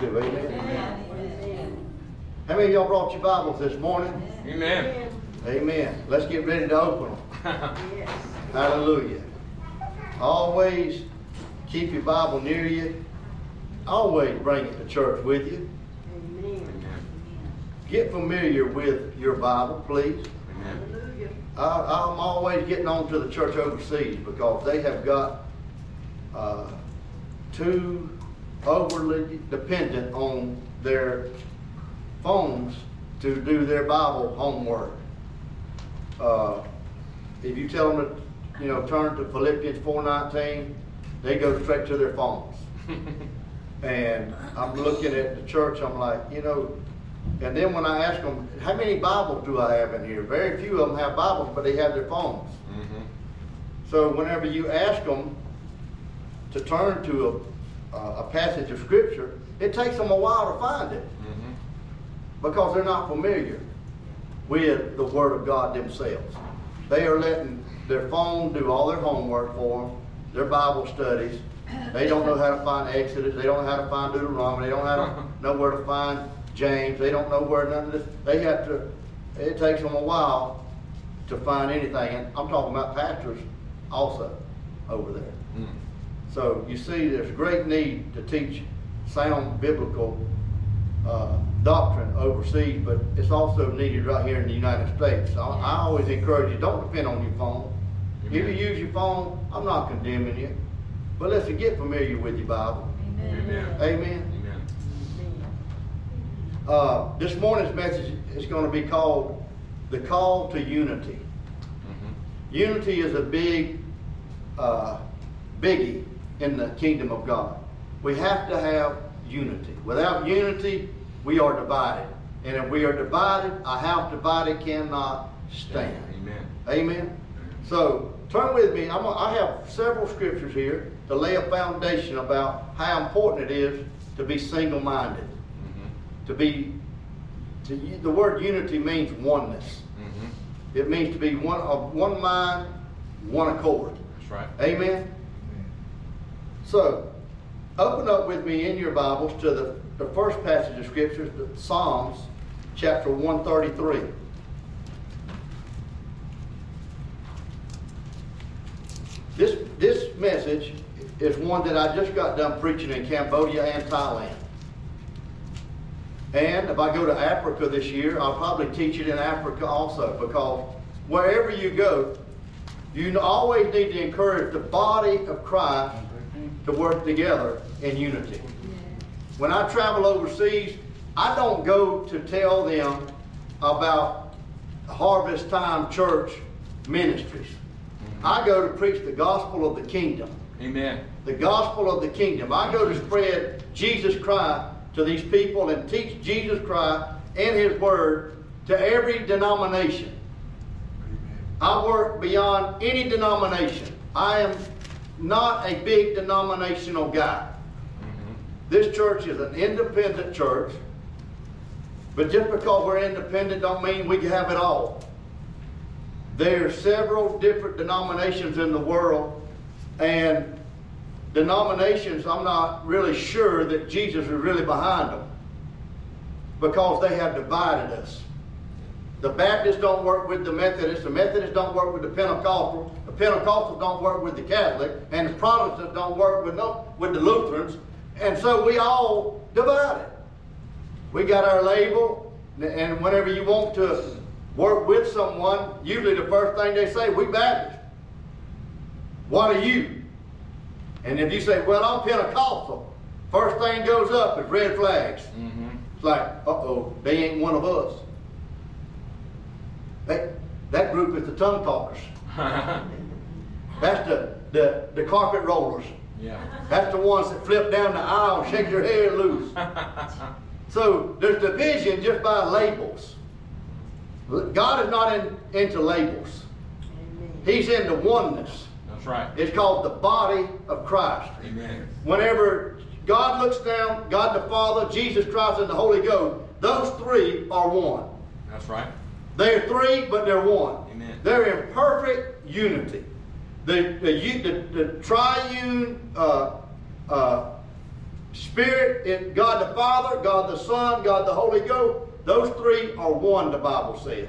to. Amen. How many of y'all brought your Bibles this morning? Amen. Amen. Let's get ready to open them. Hallelujah. Always keep your Bible near you. Always bring it to church with you. Get familiar with your Bible, please. Amen. I, I'm always getting on to the church overseas because they have got uh, too overly dependent on their phones to do their Bible homework. Uh, if you tell them to, you know, turn to Philippians 4:19, they go straight to their phones. And I'm looking at the church, I'm like, you know, and then when I ask them, how many Bibles do I have in here? Very few of them have Bibles, but they have their phones. Mhm. So whenever you ask them to turn to a, a passage of Scripture, it takes them a while to find it Mhm. because they're not familiar with the Word of God themselves. They are letting their phone do all their homework for them, their Bible studies. They don't know how to find Exodus. They don't know how to find Deuteronomy. They don't to know where to find James. They don't know where none of this. They have to. It takes them a while to find anything. And I'm talking about pastors also over there. Mm. So you see, there's great need to teach sound biblical uh, doctrine overseas, but it's also needed right here in the United States. So I, I always encourage you, don't depend on your phone. If you use your phone, I'm not condemning you, but let's get familiar with your Bible. Amen. Amen. Amen. Uh, this morning's message is going to be called "The Call to Unity." Mhm. Unity is a big uh, biggie in the kingdom of God. We have to have unity. Without unity, we are divided. And if we are divided, a house divided cannot stand. Amen. Amen. So turn with me. I'm, I have several scriptures here to lay a foundation about how important it is to be single-minded. Mhm. To be, to, the word unity means oneness. Mhm. It means to be one of one mind, one accord. That's right. Amen. So, open up with me in your Bibles to the, the first passage of scriptures, the Psalms, chapter 133. This, this message is one that I just got done preaching in Cambodia and Thailand. And if I go to Africa this year, I'll probably teach it in Africa also because wherever you go, you always need to encourage the body of Christ to work together in unity. When I travel overseas, I don't go to tell them about Harvest Time Church ministries. I go to preach the gospel of the kingdom Amen. the gospel of the kingdom. I go to spread Jesus Christ to these people and teach Jesus Christ and His Word to every denomination. I work beyond any denomination. I am not a big denominational guy. Mhm. This church is an independent church, but just because we're independent don't mean we can have it all. There are several different denominations in the world, and denominations, I'm not really sure that Jesus is really behind them because they have divided us. The Baptists don't work with the Methodists, the Methodists don't work with the Pentecostal, the Pentecostals don't work with the Catholic, and the Protestants don't work with no with the Lutherans, and so we all divided. We got our label, and whenever you want to work with someone, usually the first thing they say, we Baptist. What are you? And if you say, well, I'm Pentecostal, first thing goes up is red flags. Mhm. It's like, uh-oh, they ain't one of us. That, that group is the tongue talkers. That's the, the, the carpet rollers. yeah. That's the ones that flip down the aisle, shake your hair loose. So there's division just by labels. God is not in, into labels. He's into oneness. That's right. It's called the body of Christ. Amen. Whenever God looks down, God the Father, Jesus Christ, and the Holy Ghost, those three are one. That's right. They're three, but they're one. Amen. They're in perfect unity. The, the, the, the triune uh, uh, Spirit, in God the Father, God the Son, God the Holy Ghost, those three are one, the Bible says.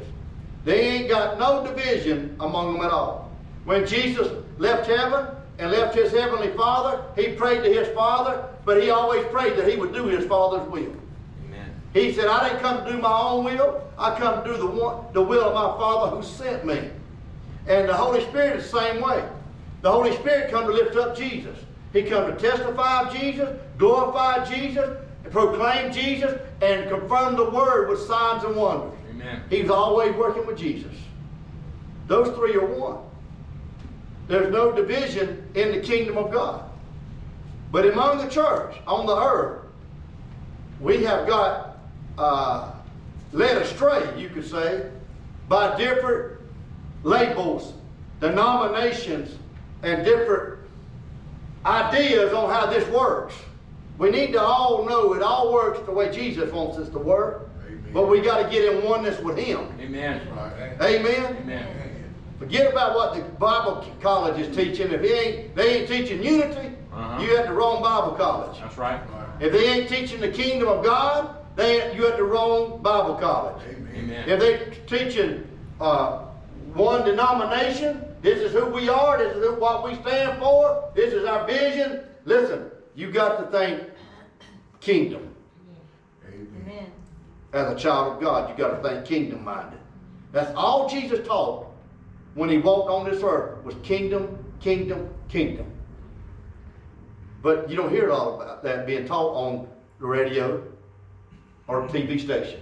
They ain't got no division among them at all. When Jesus left heaven and left his heavenly Father, he prayed to his Father, but he always prayed that he would do his Father's will. Amen. He said, I didn't come to do my own will. I come to do the, one, the will of my Father who sent me. And the Holy Spirit is the same way. The Holy Spirit come to lift up Jesus. He come to testify of Jesus, glorify Jesus, and proclaim Jesus, and confirm the word with signs and wonders. Amen. He's always working with Jesus. Those three are one. There's no division in the kingdom of God. But among the church on the earth, we have got uh, led astray, you could say, by different labels, denominations, and different ideas on how this works. We need to all know it all works the way Jesus wants us to work, but we got to get in oneness with Him. Amen. Amen. Amen. Forget about what the Bible college is teaching. If they ain't, they ain't teaching unity, Uh-huh. you at the wrong Bible college. That's right. If they ain't teaching the kingdom of God, they you at the wrong Bible college. Amen. If they teaching uh, one denomination, this is who we are, this is what we stand for, this is our vision. Listen, you got to think kingdom. Amen. As a child of God, you got to think kingdom minded. That's all Jesus taught when he walked on this earth was kingdom, kingdom, kingdom. But you don't hear all about that being taught on the radio or TV station.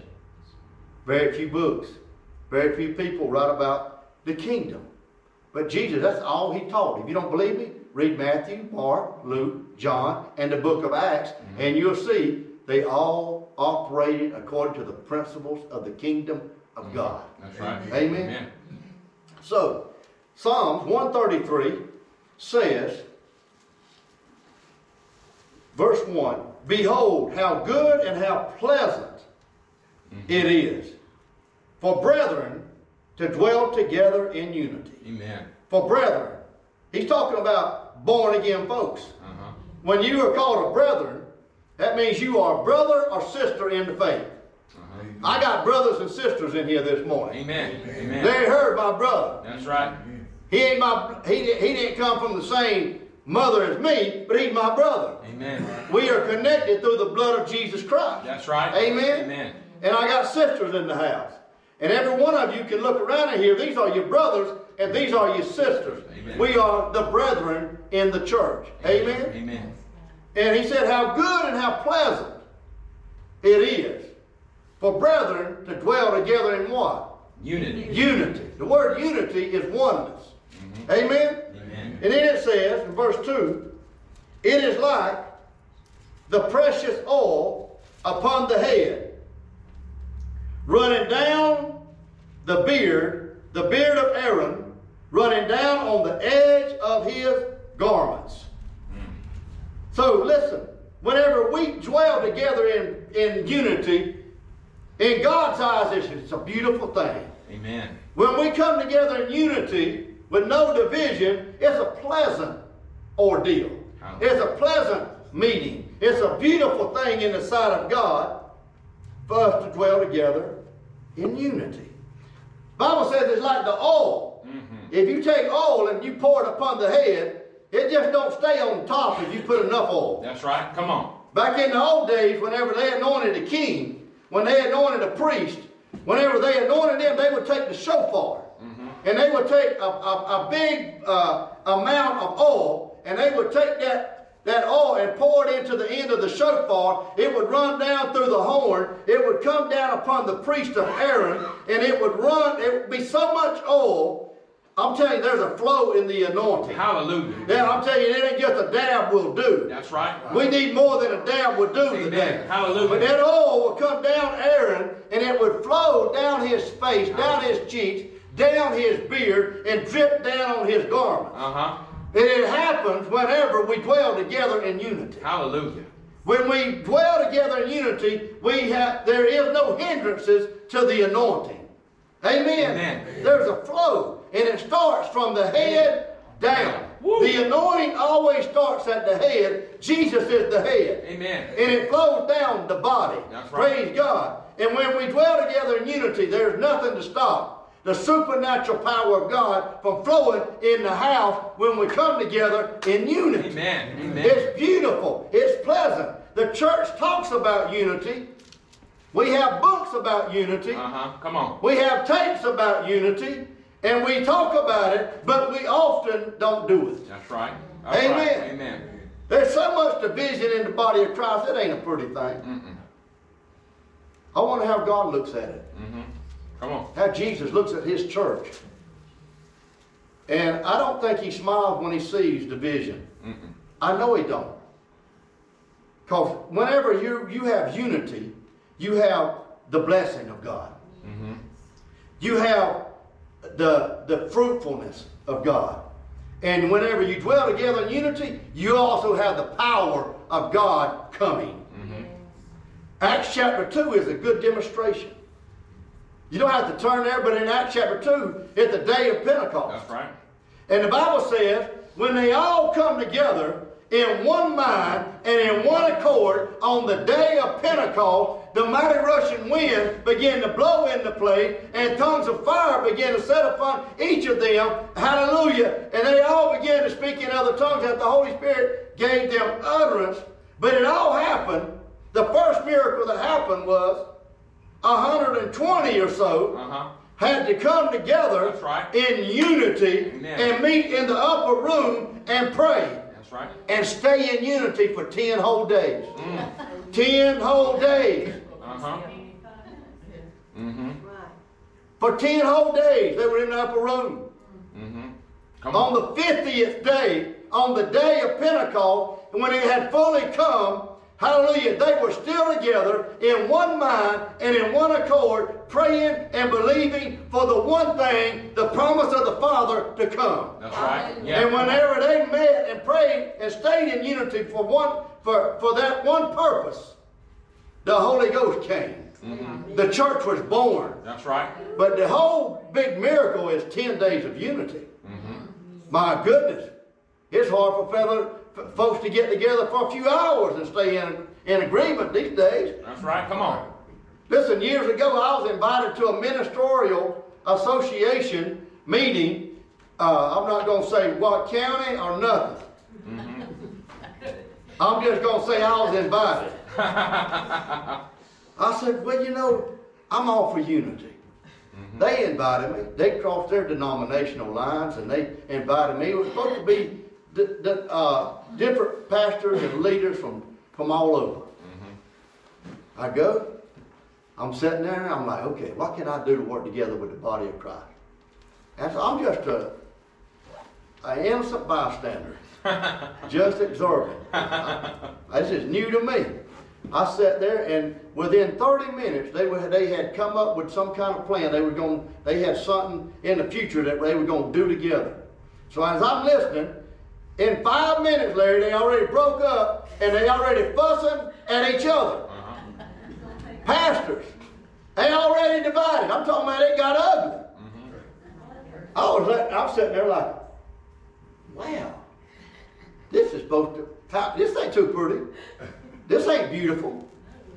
Very few books, very few people write about the kingdom. But Jesus, that's all he taught. If you don't believe me, read Matthew, Mark, Luke, John, and the book of Acts, mm-hmm. and you'll see they all operated according to the principles of the kingdom of mm-hmm. God. That's right. Amen. Amen. So, Psalms 133 says, verse 1 Behold, how good and how pleasant mm-hmm. it is for brethren to dwell together in unity. Amen. For brethren, he's talking about born again folks. Uh-huh. When you are called a brethren, that means you are a brother or sister in the faith. Uh-huh. I got brothers and sisters in here this morning. Amen. Amen. They heard my brother. That's right. He ain't my he, he didn't come from the same mother as me, but he's my brother. Amen. We are connected through the blood of Jesus Christ. That's right. Amen. Amen. And I got sisters in the house. And every one of you can look around here. These are your brothers and these are your sisters. Amen. We are the brethren in the church. Amen. Amen. And he said, How good and how pleasant it is for brethren to dwell together in what? Unity. Unity. The word unity is oneness. Mm-hmm. Amen. Amen. And then it says in verse 2 it is like the precious oil upon the head, running down the beard, the beard of Aaron, running down on the edge of his garments. So listen, whenever we dwell together in, in unity, in God's eyes, it's, a beautiful thing. Amen. When we come together in unity with no division, it's a pleasant ordeal. It's a pleasant meeting. It's a beautiful thing in the sight of God for us to dwell together in unity. Bible says it's like the oil. Mhm. If you take oil and you pour it upon the head, it just don't stay on top if you put enough oil. That's right. Come on. Back in the old days, whenever they anointed a king, when they anointed a priest, whenever they anointed them, they would take the shofar. And they would take a, a, a big uh, amount of oil, and they would take that, that oil and pour it into the end of the shofar. It would run down through the horn. It would come down upon the priest of Aaron, and it would run, it would be so much oil. I'm telling you, there's a flow in the anointing. Hallelujah. Now, I'm telling you, it ain't just a dab will do. That's right. We need more than a dab will do today. Hallelujah. But that oil would come down Aaron and it would flow down his face, down his cheeks, down his beard, and drip down on his garment. Uh-huh. And it happens whenever we dwell together in unity. Hallelujah. When we dwell together in unity, we have there is no hindrances to the anointing. Amen. Amen. There's a flow, and it starts from the head down. Woo. The anointing always starts at the head. Jesus is the head. Amen. And it flows down the body. That's right. Praise God. And when we dwell together in unity, there's nothing to stop the supernatural power of God from flowing in the house when we come together in unity. Amen. Amen. It's beautiful. It's pleasant. The church talks about unity. We have books about unity. Uh huh. Come on. We have tapes about unity. And we talk about it, but we often don't do it. That's right. That's Amen. Right. Amen. There's so much division in the body of Christ, it ain't a pretty thing. Mm-mm. I wonder how God looks at it. Come on. How Jesus looks at his church. And I don't think he smiles when he sees division. Mm-mm. I know he don't. Because whenever you, you have unity, you have the blessing of God. Mm-hmm. You have the, the fruitfulness of God. And whenever you dwell together in unity, you also have the power of God coming. Mm-hmm. Acts chapter 2 is a good demonstration. You don't have to turn there, but in Acts chapter 2, it's the day of Pentecost. That's right. And the Bible says, when they all come together in one mind and in one accord on the day of Pentecost, the mighty rushing wind began to blow into place, and tongues of fire began to set upon each of them. Hallelujah. And they all began to speak in other tongues that the Holy Spirit gave them utterance. But it all happened. The first miracle that happened was 120 or so Uh huh. had to come together right. in unity Amen. and meet in the upper room and pray That's right. and stay in unity for 10 whole days. Mm. 10 whole days. Uh huh. Mm-hmm. For 10 whole days, they were in the upper room. Mm-hmm. On on. the 50th day, on the day of Pentecost, and when it had fully come, hallelujah, they were still together in one mind and in one accord, praying and believing for the one thing, the promise of the Father to come. That's right. Yeah. And whenever they met and prayed and stayed in unity for one for, for that one purpose, the Holy Ghost came. Mm-hmm. The church was born. That's right. But the whole big miracle is 10 days of unity. Mm-hmm. My goodness. It's hard for fellow, f- folks to get together for a few hours and stay in, in agreement these days. That's right. Come on. Listen, years ago I was invited to a ministerial association meeting. Uh, I'm not going to say what county or nothing. I'm just going to say I was invited. I said, well, you know, I'm all for unity. They invited me. They crossed their denominational lines and they invited me. It was supposed to be uh, different pastors and leaders from, from all over. I go, I'm sitting there and I'm like, okay, what can I do to work together with the body of Christ? And so I'm just a, an innocent bystander, just observing. This is new to me. I sat there and within 30 minutes they were, they had come up with some kind of plan. They were going they had something in the future that they were going to do together. So as I'm listening, in five minutes, Larry, they already broke up and they already fussing at each other. Uh-huh. Pastors, they already divided. I'm talking about they got ugly. Mm-hmm. I was I'm sitting there like, wow, this is supposed to, this ain't too pretty. This ain't beautiful.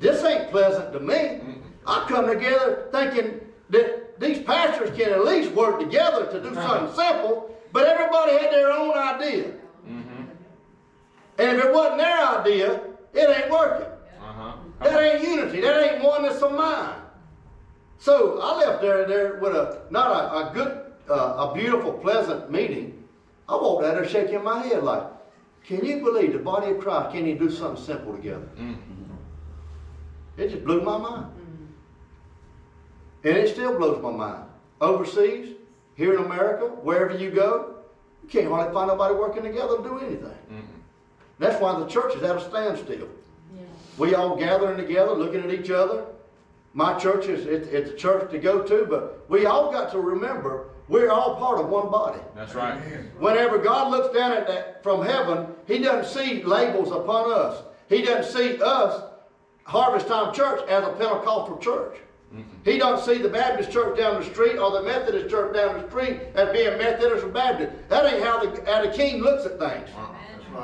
This ain't pleasant to me. Mm-hmm. I come together thinking that these pastors can at least work together to do something uh-huh. simple, but everybody had their own idea. Mm-hmm. And if it wasn't their idea, it ain't working. Uh-huh. That ain't unity. That ain't oneness of mind. So I left there there with a not a, a good, uh, a beautiful, pleasant meeting. I walked out there shaking my head like, can you believe the body of Christ can't even do something simple together? Mm. It just blew my mind. And it still blows my mind. Overseas, here in America, wherever you go, you can't hardly find nobody working together to do anything. Mm-mm. That's why the church is at a standstill. We all gathering together, looking at each other. My church is it, it's a church to go to, but we all got to remember we're all part of one body. That's right. Whenever God looks down at that from heaven, He doesn't see labels upon us. He doesn't see us, Harvest Time Church, as a Pentecostal church. He don't see the Baptist church down the street or the Methodist church down the street as being Methodist or Baptist. That ain't how the, how the king looks at things. Uh-uh.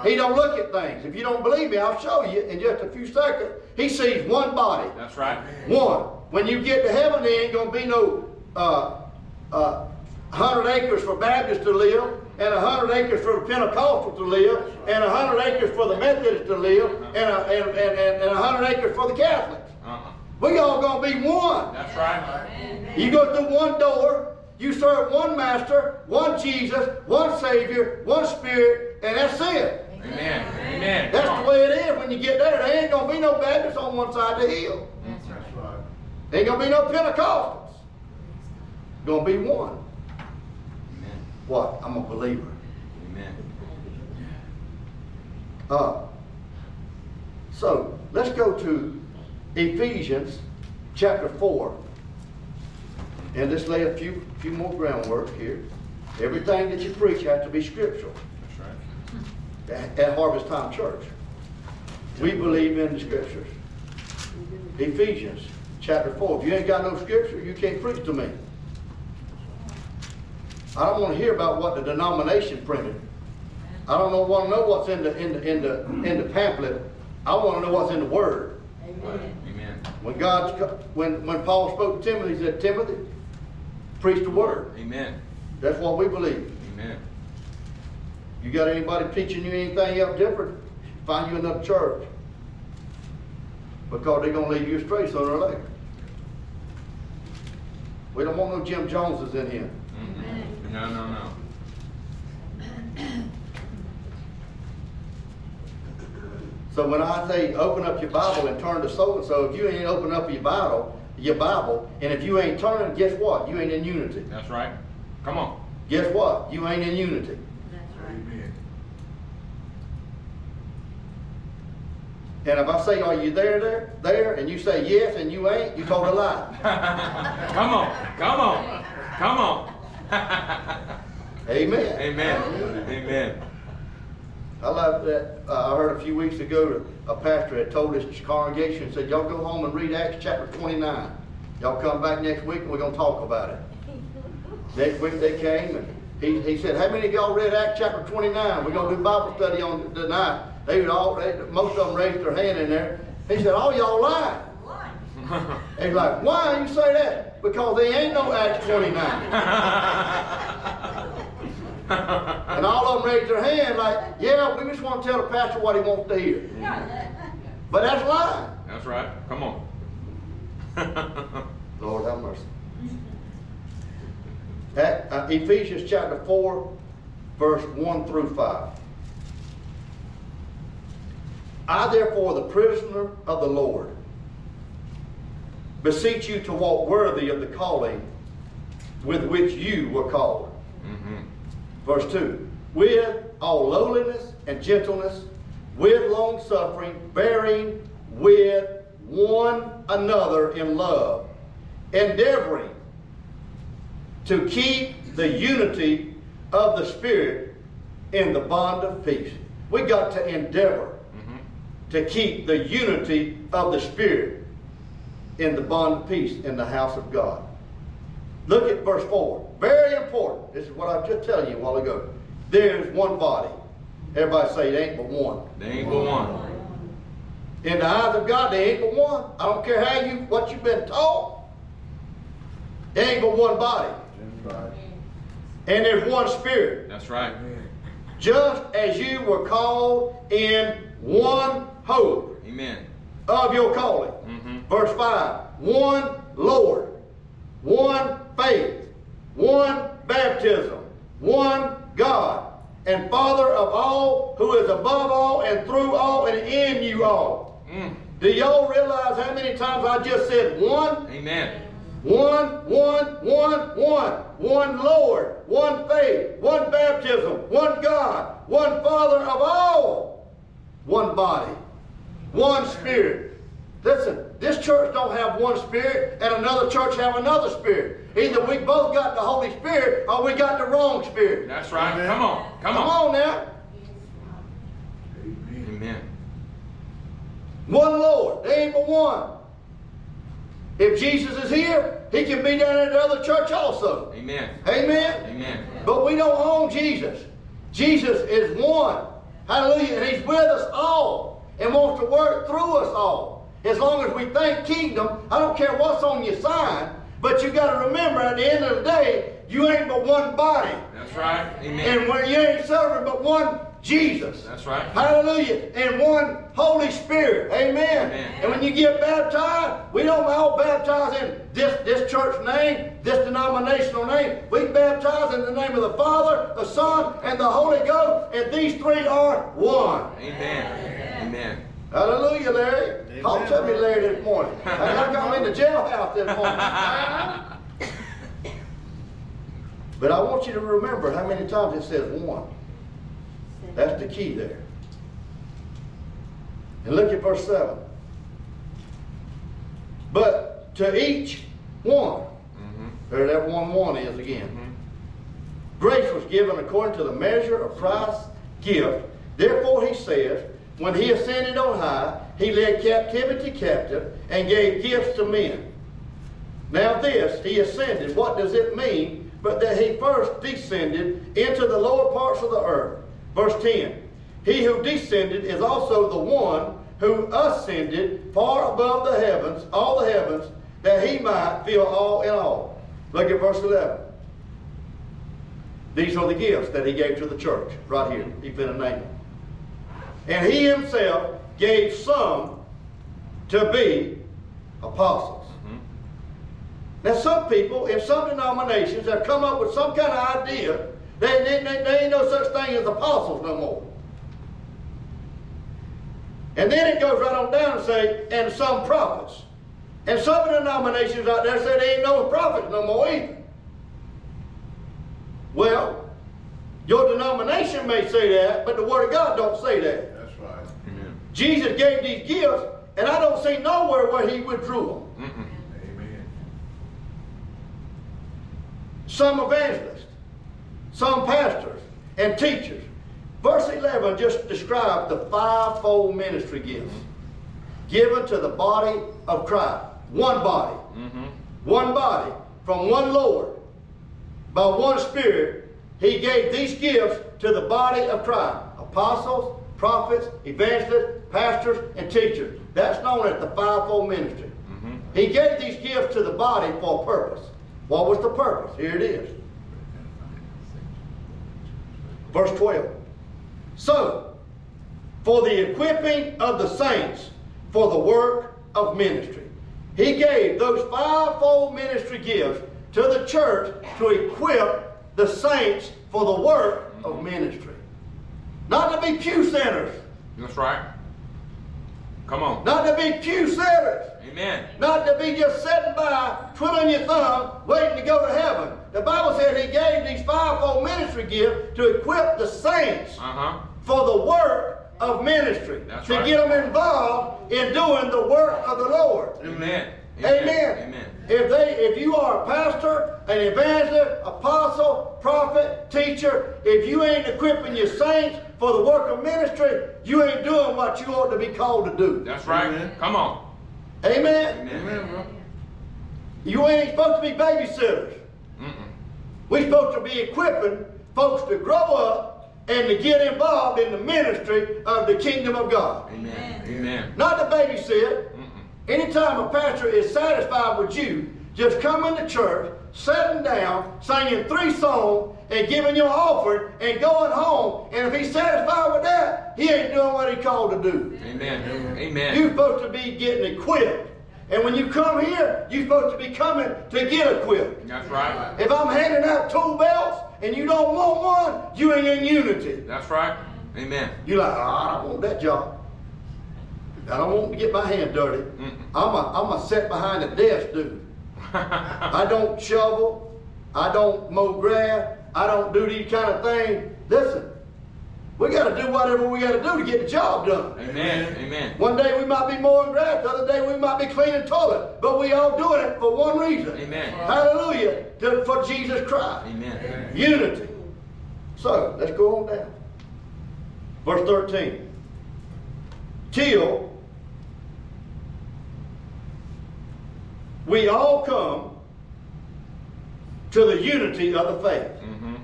He don't look at things. If you don't believe me, I'll show you in just a few seconds. He sees one body. That's right. One. When you get to heaven, there ain't gonna be no uh, uh, hundred acres for Baptists to live, and a hundred acres for the Pentecostal to live, and a hundred acres for the Methodists to live, and a, and, and, and, and hundred acres for the Catholics. Uh-uh. We all gonna be one. That's right. You go through one door, you serve one master, one Jesus, one Savior, one Spirit, and that's it. Amen. Amen. That's Come the way it is when you get there. There ain't gonna be no Baptists on one side of the hill. That's right. That's right. Ain't gonna be no Pentecostals. Gonna be one. Amen. What? I'm a believer. Amen. Uh, so let's go to Ephesians chapter four. And let's lay a few few more groundwork here. Everything that you preach has to be scriptural That's right. at at Harvest Time Church. We believe in the scriptures. Ephesians chapter 4. If you ain't got no scripture, you can't preach to me. I don't want to hear about what the denomination printed. I don't know, want to know what's in the in the in the in the pamphlet. I want to know what's in the Word. Right. Amen. When God, when when Paul spoke to Timothy, he said, "Timothy, preach the Word." Amen. That's what we believe. Amen. You got anybody teaching you anything else different? Find you another church. Because they're gonna lead you astray sooner or later. We don't want no Jim Joneses in here. Mhm. No, no, no. So when I say open up your Bible and turn to so and so, if you ain't open up your Bible, your Bible, and if you ain't turning, guess what? You ain't in unity. That's right. Come on. Guess what? You ain't in unity. That's right. Amen. And if I say, are you there, there, there, and you say yes, and you ain't, you told a lie. Come on. Come on. Come on. Amen. Amen. Amen. I love that. Uh, I heard a few weeks ago a pastor had told his congregation, said, y'all go home and read Acts chapter 29. Y'all come back next week and we're going to talk about it. Next week they came and he, he said, how many of y'all read Acts chapter 29? We're going to do Bible study on tonight. They would all, they, most of them raised their hand in there. He said, all y'all lying. And he's like, why you say that? Because there ain't no Acts 29. And all of them raised their hand like, yeah, we just want to tell the pastor what he wants to hear. But that's lying. That's right. Come on. Lord have mercy. At, uh, Ephesians chapter 4, verse 1 through 5. I therefore, the prisoner of the Lord, beseech you to walk worthy of the calling with which you were called. Verse 2 With all lowliness and gentleness, with long suffering, bearing with one another in love, endeavoring to keep the unity of the Spirit in the bond of peace. We got to endeavor Mhm. to keep the unity of the Spirit in the bond of peace in the house of God. Look at verse 4. Very important. This is what I was just telling you a while ago. There's one body. Everybody say it ain't but one. They ain't but one. In the eyes of God, there ain't but one. I don't care how you what you've been taught. There ain't but one body. Right. And there's one spirit. That's right. Just as you were called in one hope Amen. of your calling. Mhm. Verse 5 one Lord, one faith, one baptism, one God, and Father of all, who is above all and through all and in you all. Mm. Do y'all realize how many times I just said one? Amen. One, one, one, one. One Lord, one faith, one baptism, one God, one Father of all, one body, one Spirit. Listen, this church don't have one Spirit and another church have another Spirit. Either we both got the Holy Spirit or we got the wrong Spirit. That's right. Amen. Come on. Come Come on. on now. Amen. Amen. One Lord. There ain't but one. If Jesus is here, he can be down at the other church also. Amen. Amen? Amen. But we don't own Jesus. Jesus is one. Hallelujah. And he's with us all and wants to work through us all. As long as we think kingdom, I don't care what's on your sign, but you got to remember at the end of the day, you ain't but one body. That's right. Amen. And when you ain't serving but one Jesus. That's right. Hallelujah. And one Holy Spirit. Amen. Amen. And when you get baptized, we don't all baptize in this, this church name, this denominational name. We baptize in the name of the Father, the Son, and the Holy Ghost, and these three are one. Amen. Amen. Hallelujah, Larry. Talk to me, Larry, this morning. I got to come in the jailhouse this morning. But I want you to remember how many times it says one. That's the key there. And look at verse 7. But to each one, Mhm. there that one one is again. Mhm. Grace was given according to the measure of Christ's gift. Therefore, he says, when he ascended on high, he led captivity captive and gave gifts to men. Now, this, he ascended, what does it mean? But that he first descended into the lower parts of the earth. Verse 10 He who descended is also the one who ascended far above the heavens, all the heavens, that he might fill all in all. Look at verse 11. These are the gifts that he gave to the church, right here. He's been a name. And he himself gave some to be apostles. Mhm. Now, some people in some denominations have come up with some kind of idea that they, they, they ain't no such thing as apostles no more. And then it goes right on down and say, and some prophets. And some denominations out there say they ain't no prophets no more either. Well, your denomination may say that, but the Word of God don't say that. That's right. Amen. Jesus gave these gifts, and I don't see nowhere where he withdrew them. Mm-mm. Amen. some evangelists, some pastors, and teachers. Verse 11 just describes the fivefold ministry gifts given to the body of Christ. One body, Mhm. one body, from one Lord, by one Spirit, He gave these gifts to the body of Christ apostles, prophets, evangelists, pastors, and teachers. That's known as the fivefold ministry. Mhm. He gave these gifts to the body for a purpose. What was the purpose? Here it is. Verse 12. So, for the equipping of the saints for the work of ministry. He gave those fivefold ministry gifts to the church to equip the saints for the work of ministry. Not to be pew sitters. That's right. Come on. Not to be pew sitters. Amen. Not to be just sitting by, twiddling your thumb, waiting to go to heaven. The Bible says He gave these fivefold ministry gifts to equip the saints Uh-huh. for the work of ministry. That's to right. get them involved in doing the work of the Lord. Amen. Amen. Amen. If they, if you are a pastor, an evangelist, apostle, prophet, teacher, if you ain't equipping your saints for the work of ministry, you ain't doing what you ought to be called to do. That's right. Amen. Come on. Amen. Amen. Amen, bro. You ain't supposed to be babysitters. Mm-mm. We're supposed to be equipping folks to grow up and to get involved in the ministry of the kingdom of God. Amen. Amen. Not to babysit. Anytime a pastor is satisfied with you, just coming to church, sitting down, singing three songs, and giving your offering, and going home, and if he's satisfied with that, he ain't doing what he called to do. Amen. Amen. You're supposed to be getting equipped. And when you come here, you're supposed to be coming to get equipped. That's right. If I'm handing out tool belts and you don't want one, you ain't in unity. That's right. Amen. You're like, oh, I don't want that job. I don't want to get my hand dirty. Mm-mm. I'm a, I'm a sit behind the desk dude. I don't shovel. I don't mow grass. I don't do these kind of things. Listen, we got to do whatever we got to do to get the job done. Amen. Amen. One day we might be mowing grass, the other day we might be cleaning toilet, but we all doing it for one reason. Amen. Hallelujah, to- for Jesus Christ. Amen. Unity. So, let's go on down. Verse 13. Till we all come to the unity of the faith Mm-hmm.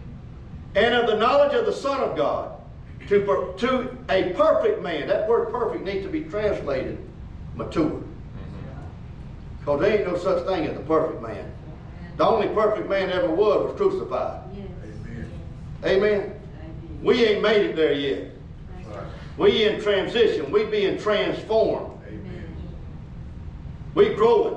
and of the knowledge of the Son of God to, per- to a perfect man. That word perfect needs to be translated mature. Because there ain't no such thing as a perfect man. The only perfect man ever was was crucified. Yes. Amen? Amen. We ain't made it there yet. Right. We in transition. We being transformed. Amen. We growing.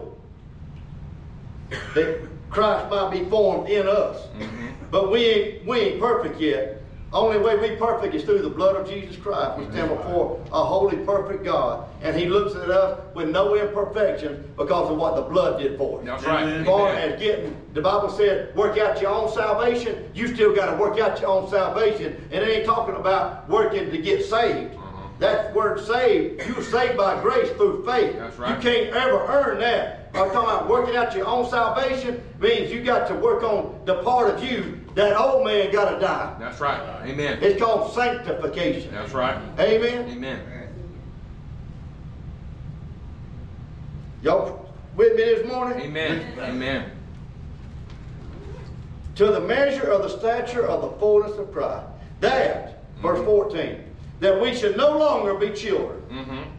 That Christ might be formed in us. Mm-hmm. But we ain't, we ain't perfect yet. Only way we perfect is through the blood of Jesus Christ. We stand before a holy, perfect God. And he looks at us with no imperfections because of what the blood did for us. That's right. As far Amen. as getting, the Bible said, work out your own salvation, you still got to work out your own salvation. And it ain't talking about working to get saved. Uh-huh. That word saved, you were saved by grace through faith. That's right. You can't ever earn that. I'm talking about working out your own salvation means you got to work on the part of you that old man got to die. That's right. Amen. It's called sanctification. That's right. Amen. Amen. Y'all with me this morning? Amen. Amen. To the measure of the stature of the fullness of Christ. That, verse 14, that we should no longer be children. Mm-hmm.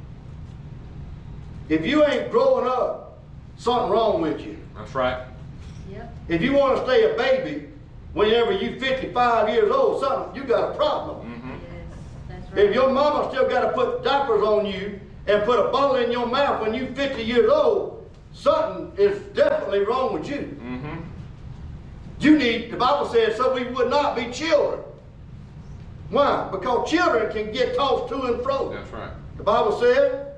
If you ain't growing up, something wrong with you. That's right. Yep. If you want to stay a baby whenever you're 55 years old, something, you got a problem. Mm-hmm. Yes. That's right. If your mama still got to put diapers on you and put a bottle in your mouth when you're 50 years old, something is definitely wrong with you. Mm-hmm. You need, the Bible says, so we would not be children. Why? Because children can get tossed to and fro. That's right. The Bible said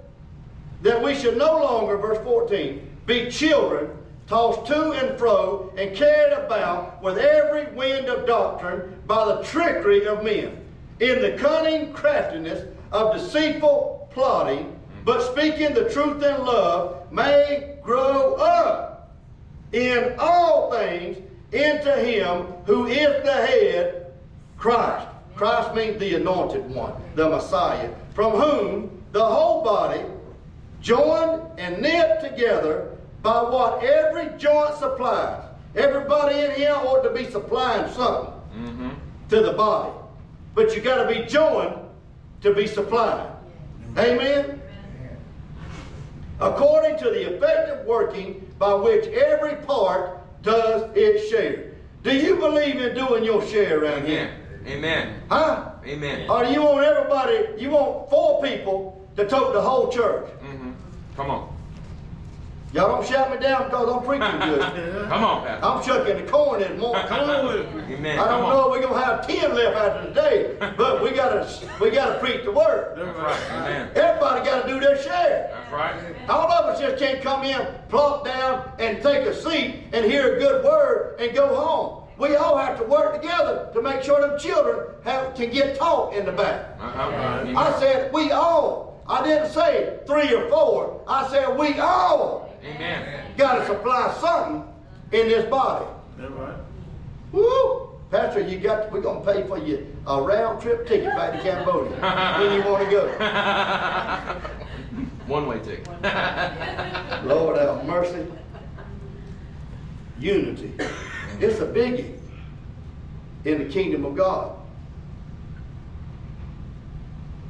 that we should no longer, verse 14, be children tossed to and fro and carried about with every wind of doctrine by the trickery of men, in the cunning craftiness of deceitful plotting, but speaking the truth in love, may grow up in all things into him who is the head, Christ. Christ means the anointed one, the Messiah, from whom the whole body, joined and knit together by what every joint supplies. Everybody in here ought to be supplying something Mm-hmm. to the body. But you got to be joined to be supplied. Amen? According to the effective working by which every part does its share. Do you believe in doing your share around here? Amen. Amen. Huh? Amen. Or do you want everybody, you want four people to tote the whole church? Mm-hmm. Come on. Y'all don't shout me down because I'm preaching good. Come on, Pastor. I'm chucking the corn this morning. Come on. Amen. I don't know on. if we're gonna have ten left after today, but we gotta we gotta preach the word. That's right. Amen. Everybody gotta do their share. That's right. All of us just can't come in, plop down, and take a seat and hear a good word and go home. We all have to work together to make sure them children have, can get taught in the back. Uh-huh. Amen. I said we all. I didn't say three or four. I said we all Amen. got to supply something in this body. Right? Woo! Pastor, you got. We're gonna pay for you a round trip ticket back to Cambodia when you want to go. One way ticket. Lord have mercy. Unity. It's a biggie in the kingdom of God.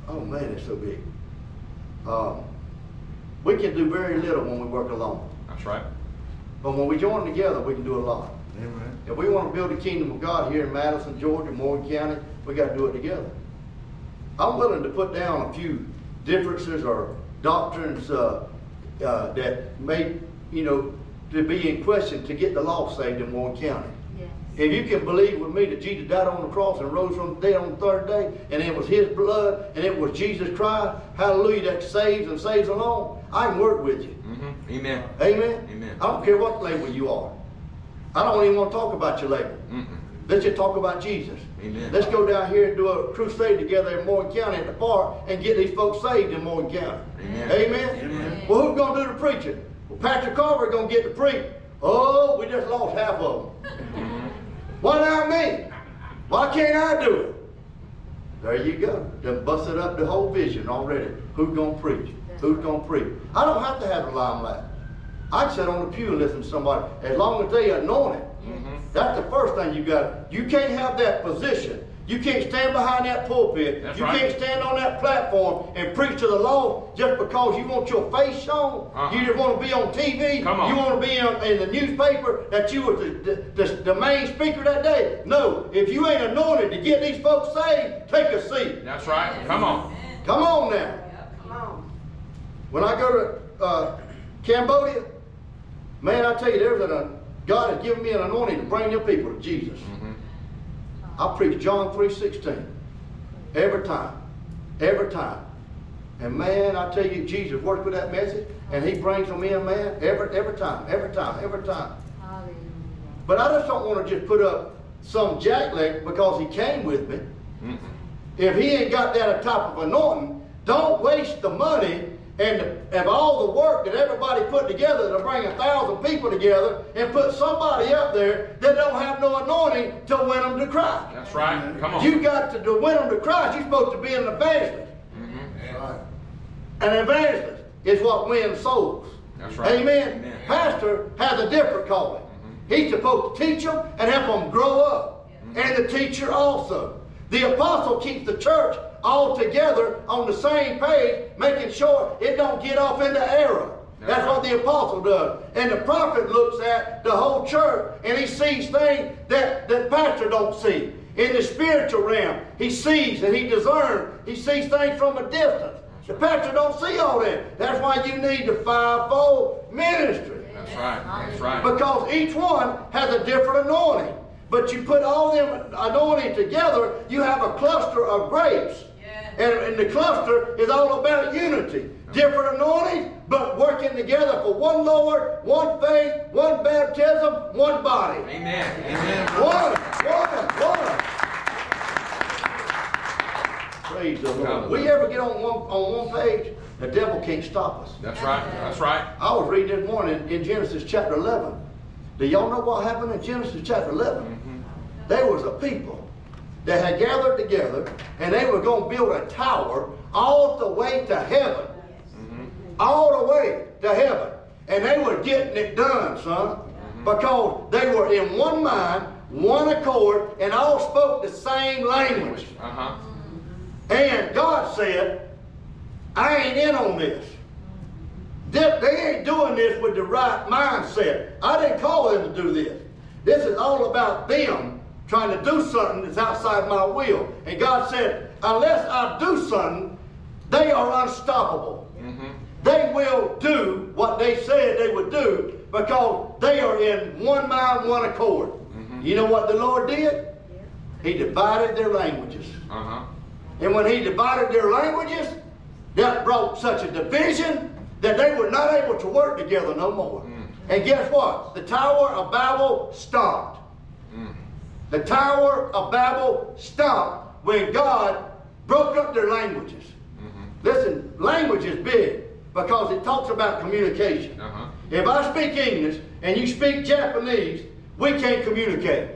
Oh man, it's so big. Um, we can do very little when we work alone. That's right. But when we join together, we can do a lot. Amen. If we want to build the kingdom of God here in Madison, Georgia, Morgan County, we got to do it together. I'm willing to put down a few differences or doctrines uh, uh, that may, you know, to be in question to get the lost saved in Morgan County. If you can believe with me that Jesus died on the cross and rose from the dead on the third day, and it was His blood, and it was Jesus Christ, hallelujah, that saves and saves alone, I can work with you. Mm-hmm. Amen. Amen? Amen. I don't care what label you are. I don't even want to talk about your label. Mm-mm. Let's just talk about Jesus. Amen. Let's go down here and do a crusade together in Morgan County at the park and get these folks saved in Morgan County. Amen. Amen? Amen. Well, who's going to do the preaching? Well, Pastor Carver going to get to preach. Oh, we just lost half of them. Why not me? Why can't I do it? There you go. Done busted up the whole vision already. Who's going to preach? Who's going to preach? I don't have to have the limelight. I can sit on the pew and listen to somebody, as long as they anointed. Mm-hmm. That's the first thing you got. You can't have that position. You can't stand behind that pulpit. That's you right. can't stand on that platform and preach to the law just because you want your face shown. Uh-uh. You just want to be on TV. Come on. You want to be in, in the newspaper that you were the, the, the, the main speaker that day. No, if you ain't anointed to get these folks saved, take a seat. That's right. Come on. Come on now. Come on. When I go to uh, Cambodia, man, I tell you, there's an God has given me an anointing to bring them people to Jesus. I preach John 3.16 every time, every time. And man, I tell you, Jesus works with that message, and He brings them in, man, every every time, every time, every time. Hallelujah. But I just don't want to just put up some jackleg because He came with me. Mm-mm. If he ain't got that atop of anointing, don't waste the money and, of all the work that everybody put together to bring a thousand people together and put somebody up there that don't have no anointing to win them to Christ. That's right. Come on. You got to, to win them to Christ. You're supposed to be an evangelist. Mm-hmm. An evangelist is what wins souls. That's right. Amen. Amen. Pastor has a different calling. Mm-hmm. He's supposed to teach them and help them grow up. Mm-hmm. And the teacher also. The apostle keeps the church all together on the same page, making sure it don't get off into error. That's what the apostle does. And the prophet looks at the whole church and he sees things that the pastor don't see. In the spiritual realm, he sees and he discerns. He sees things from a distance. The pastor don't see all that. That's why you need the fivefold ministry. That's right. That's right. Because each one has a different anointing. But you put all them anointing together, you have a cluster of grapes. And, and the cluster is all about unity. Different anointings, but working together for one Lord, one faith, one baptism, one body. Amen. Amen. One, one, one. Praise the Lord. We ever get on one on one page, the devil can't stop us. That's right. That's right. I was reading this morning in Genesis chapter 11. Do y'all know what happened in Genesis chapter 11? Mm-hmm. There was a people that had gathered together and they were going to build a tower all the way to heaven. All the way to heaven. And they were getting it done, son. Because they were in one mind, one accord, and all spoke the same language. Uh huh. And God said, I ain't in on this. They, they ain't doing this with the right mindset. I didn't call them to do this. This is all about them trying to do something that's outside my will. And God said, unless I do something, they are unstoppable. Mm-hmm. They will do what they said they would do because they are in one mind, one accord. Mm-hmm. You know what the Lord did? He divided their languages. Uh huh. And when he divided their languages, that brought such a division that they were not able to work together no more. Mm. And guess what? The Tower of Babel stopped. Mm. The Tower of Babel stopped when God broke up their languages. Listen, language is big because it talks about communication. Uh-huh. If I speak English and you speak Japanese, we can't communicate.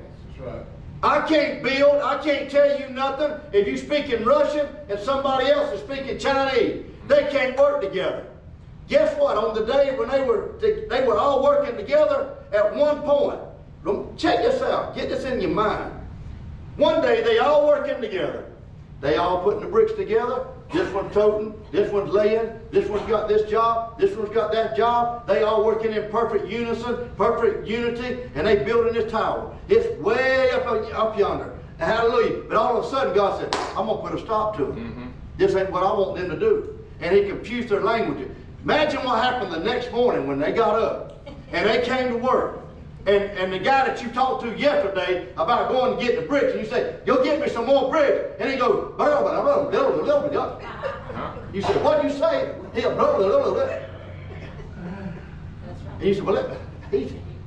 I can't build, I can't tell you nothing if you speak in Russian and somebody else is speaking Chinese. They can't work together. Guess what? On the day when they were they were all working together at one point. Check this out. Get this in your mind. One day they all working together. They all putting the bricks together. This one's toting, this one's laying, this one's got this job, this one's got that job. They all working in perfect unison, perfect unity, and they building this tower. It's way up, up yonder. Hallelujah. But all of a sudden God said, I'm going to put a stop to it. Mm-hmm. This ain't what I want them to do. And he confused their languages. Imagine what happened the next morning when they got up and they came to work. And, and the guy that you talked to yesterday about going to get the bricks, and you say, go get me some more bricks. And he goes, blah, blah, blah, blah, blah, blah, blah. Uh-huh. You said, what you say? He goes, blah, blah, blah, blah. That's right. And well, let,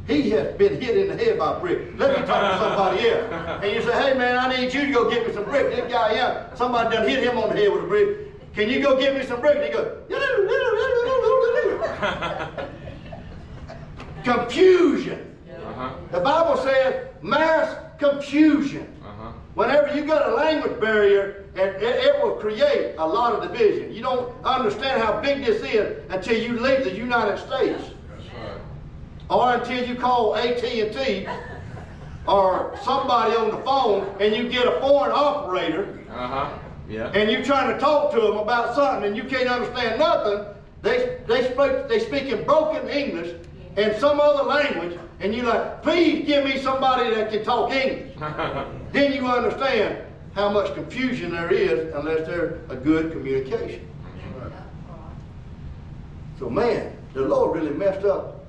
he, has been hit in the head by a brick. Let me talk to somebody else. And you say, hey, man, I need you to go get me some bricks. This guy, yeah, somebody done hit him on the head with a brick. Can you go get me some bricks? And he goes, confusion. The Bible says mass confusion. Uh-huh. Whenever you got a language barrier, it, it, it will create a lot of division. You don't understand how big this is until you leave the United States. or until you call AT&T or somebody on the phone and you get a foreign operator Uh-huh. Yeah. and you're trying to talk to them about something and you can't understand nothing, they, they speak, they speak in broken English and some other language, and you're like, please give me somebody that can talk English. then you understand how much confusion there is unless there's a good communication. So man, the Lord really messed up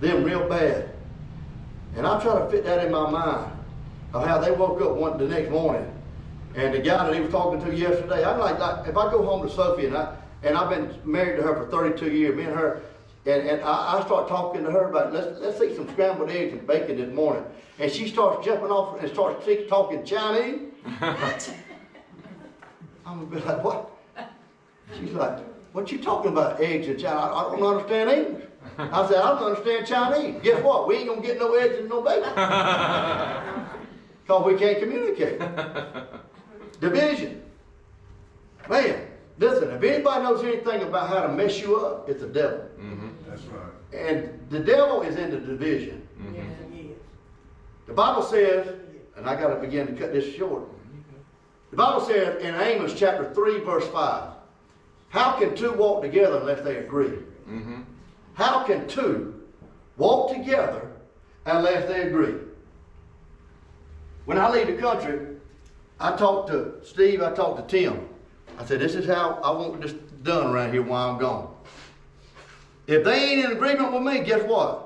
them real bad. And I'm trying to fit that in my mind of how they woke up one the next morning. And the guy that he was talking to yesterday, I'm like, like if I go home to Sophie and I and I've been married to her for 32 years, me and her, and, and I, I start talking to her about let's let's eat some scrambled eggs and bacon this morning. And she starts jumping off and starts talking Chinese. I'm gonna be like, what? She's like, what you talking about, eggs and Chinese? I, I don't understand English. I said, I don't understand Chinese. Guess what? We ain't gonna get no eggs and no bacon. Because we can't communicate. Division. Man, listen, if anybody knows anything about how to mess you up, it's the devil. Mm-hmm. That's right. And the devil is in the division. Mm-hmm. The Bible says, and I got to begin to cut this short. Mm-hmm. The Bible says in Amos chapter 3, verse 5, how can two walk together unless they agree? Mm-hmm. How can two walk together unless they agree? When I leave the country, I talk to Steve, I talk to Tim. I said, this is how I want this done around here while I'm gone. If they ain't in agreement with me, guess what?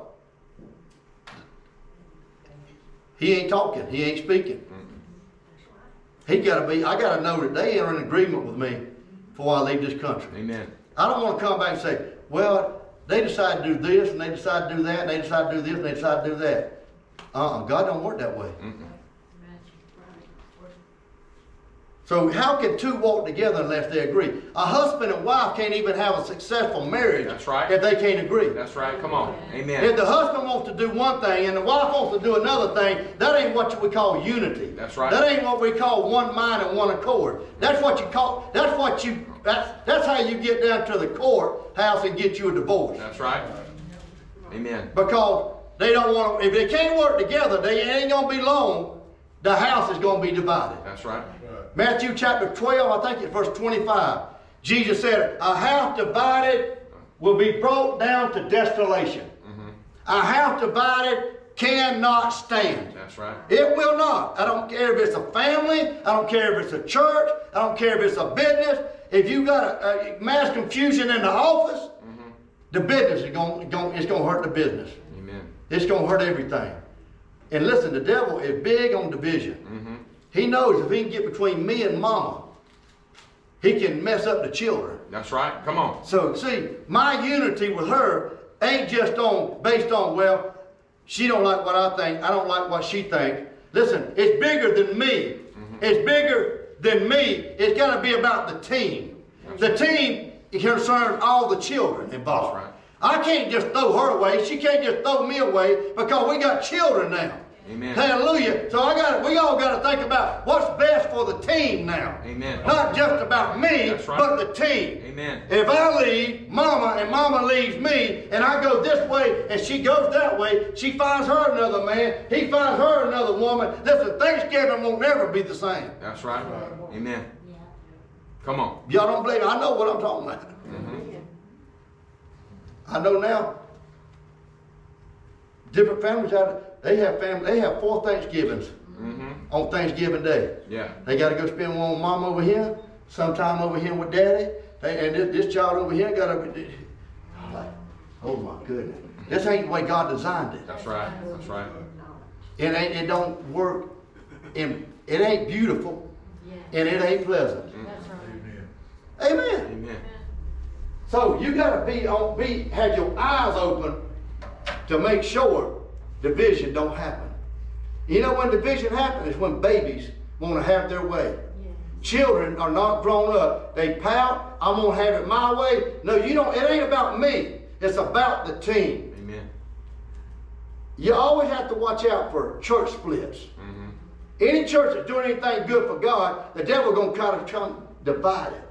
He ain't talking, he ain't speaking. Mm-hmm. He gotta be, I gotta know that they are in agreement with me before I leave this country. Amen. I don't want to come back and say, well, they decided to do this and they decided to do that and they decided to do this and they decided to do that. Uh-uh, God don't work that way. So how can two walk together unless they agree? A husband and wife can't even have a successful marriage That's right. if they can't agree. That's right. Come on. Amen. If the husband wants to do one thing and the wife wants to do another thing, that ain't what we call unity. That's right. That ain't what we call one mind and one accord. That's what you call. That's what you. That's that's how you get down to the courthouse and get you a divorce. That's right. Amen. Because they don't want. If they can't work together, they ain't gonna be long. The house is gonna be divided. That's right. Matthew chapter 12, I think it's verse 25. Jesus said, A house divided will be brought down to desolation. A house divided cannot stand. That's right. It will not. I don't care if it's a family. I don't care if it's a church. I don't care if it's a business. If you got a, a mass confusion in the office, the business is going, going, it's going to hurt the business. Amen. It's going to hurt everything. And listen, the devil is big on division. Mm-hmm. He knows if he can get between me and mama, he can mess up the children. That's right. Come on. So see, my unity with her ain't just on based on well, she don't like what I think, I don't like what she thinks. Listen, it's bigger than me. Mm-hmm. It's bigger than me. It's got to be about the team. The team concerns all the children involved. That's right. I can't just throw her away. She can't just throw me away because we got children now. Amen. Hallelujah. So I got we all got to think about what's best for the team now. Amen. Not just about me, right. but the team. Amen. If I leave mama and mama leaves me and I go this way and she goes that way, she finds her another man, he finds her another woman. Listen, Thanksgiving won't never be the same. That's right. Amen. Yeah. Come on. Y'all don't believe me? I know what I'm talking about. Mm-hmm. I know now. Different families have they have family they have four Thanksgivings Mm-hmm. on Thanksgiving Day. Yeah. They got to go spend one with mom over here, sometime over here with daddy, they, and this, this child over here got to. I'm like, oh my goodness, this ain't the way God designed it. That's right. That's right. It ain't. It don't work. In, it ain't beautiful, yeah. and it ain't pleasant. That's right. Amen. Amen. Amen. So you got to be on. Be have your eyes open to make sure division don't happen. You know when division happens is when babies want to have their way. Children are not grown up. They pout, I'm gonna have it my way. No, you don't, it ain't about me. It's about the team. Amen. You always have to watch out for church splits. Mm-hmm. Any church that's doing anything good for God, the devil gonna kind of try to divide it.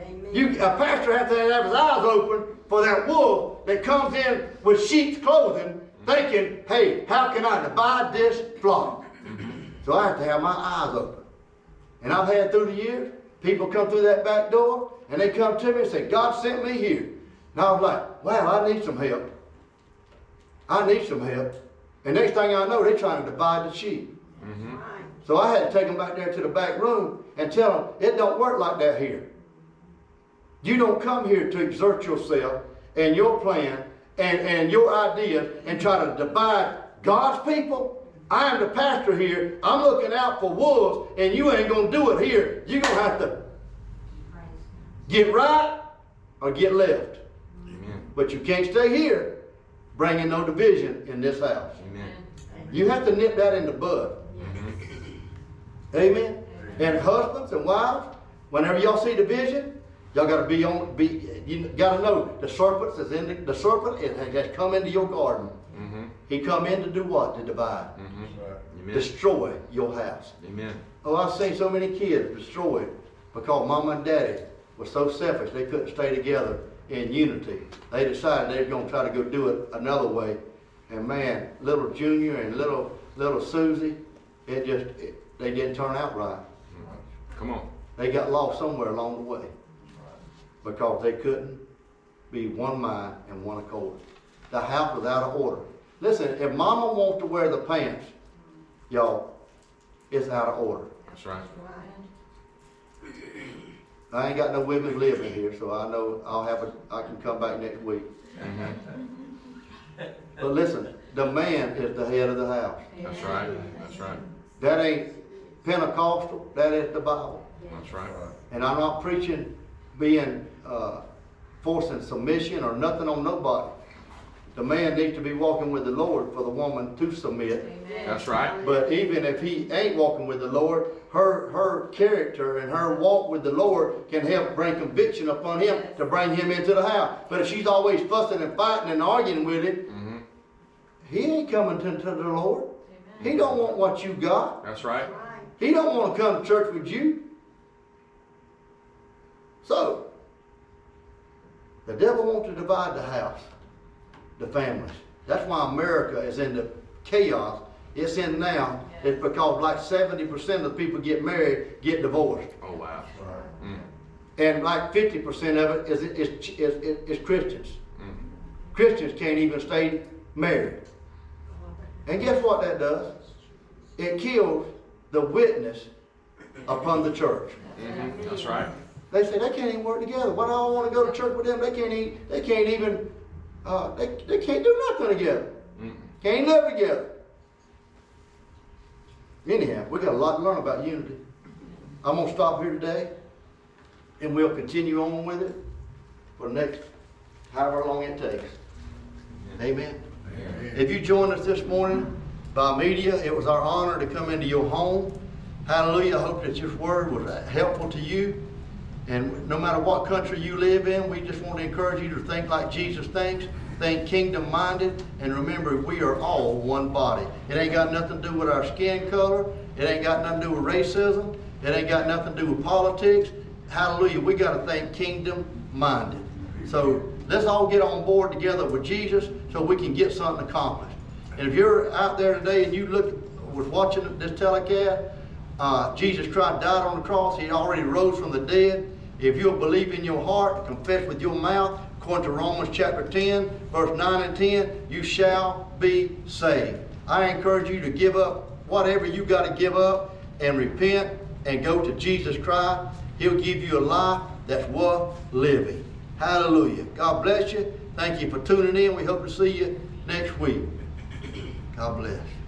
Amen. You, a pastor has to have his eyes open for that wolf that comes in with sheep's clothing, thinking, hey, how can I divide this flock? So I have to have my eyes open. And I've had through the years, people come through that back door and they come to me and say, God sent me here. And I was like, wow, I need some help. I need some help. And next thing I know, they're trying to divide the sheep. Right. So I had to take them back there to the back room and tell them it don't work like that here. You don't come here to exert yourself and your plan and, and your ideas and try to divide God's people. I am the pastor here. I'm looking out for wolves, and you ain't gonna do it here. You're gonna have to get right or get left. Amen. But you can't stay here bringing no division in this house. Amen. You have to nip that in the bud. Amen. And husbands and wives, whenever y'all see division, y'all got to be on. Be you got to know the serpent is in the, the serpent it has come into your garden. Mm-hmm. He come in to do what? To divide, Mm-hmm. Right. Destroy your house. Amen. Oh, I've seen so many kids destroyed because mama and daddy were so selfish they couldn't stay together in unity. They decided they were going to try to go do it another way. And man, little Junior and little little Susie, it just it, they didn't turn out right. Come on. They got lost somewhere along the way because they couldn't be one mind and one accord. The house was out of order. Listen, if mama wants to wear the pants, y'all, it's out of order. That's right. I ain't got no women living here, so I know I'll have a, I can come back next week. Mm-hmm. But listen, the man is the head of the house. That's right. That's right. That ain't Pentecostal, that is the Bible. That's right. And I'm not preaching being, uh, forcing submission or nothing on nobody. The man needs to be walking with the Lord for the woman to submit. That's right. But even if he ain't walking with the Lord, her her character and her walk with the Lord can help bring conviction upon him to bring him into the house. But if she's always fussing and fighting and arguing with him, Mm-hmm. he ain't coming to, to the Lord. He don't want what you got. That's right. He don't want to come to church with you. So, the devil wants to divide the house, the families. That's why America is in the chaos it's in now. It's because like 70% of the people get married get divorced. Oh wow. Right. Mm. And like 50% of it is, is, is, is, is Christians. Mm. Christians can't even stay married. And guess what that does? It kills the witness upon the church. Mm-hmm. That's right. They say they can't even work together. Why do I want to go to church with them? They can't even, they can't even, uh, they, they can't do nothing together. Mm. Can't live together. Anyhow, we got a lot to learn about unity. I'm gonna stop here today, and we'll continue on with it for the next however long it takes. Amen. If you joined us this morning by media, it was our honor to come into your home. Hallelujah. I hope that this word was helpful to you. And no matter what country you live in, we just want to encourage you to think like Jesus thinks, think kingdom minded, and remember we are all one body. It ain't got nothing to do with our skin color, it ain't got nothing to do with racism, it ain't got nothing to do with politics. Hallelujah. We got to think kingdom minded. So let's all get on board together with Jesus so we can get something accomplished. And if you're out there today and you look was watching this telecast, uh, Jesus Christ died on the cross. He already rose from the dead. If you'll believe in your heart, confess with your mouth, according to Romans chapter 10, verse 9 and 10, you shall be saved. I encourage you to give up whatever you got to give up and repent and go to Jesus Christ. He'll give you a life that's worth living. Hallelujah. God bless you. Thank you for tuning in. We hope to see you next week. God bless.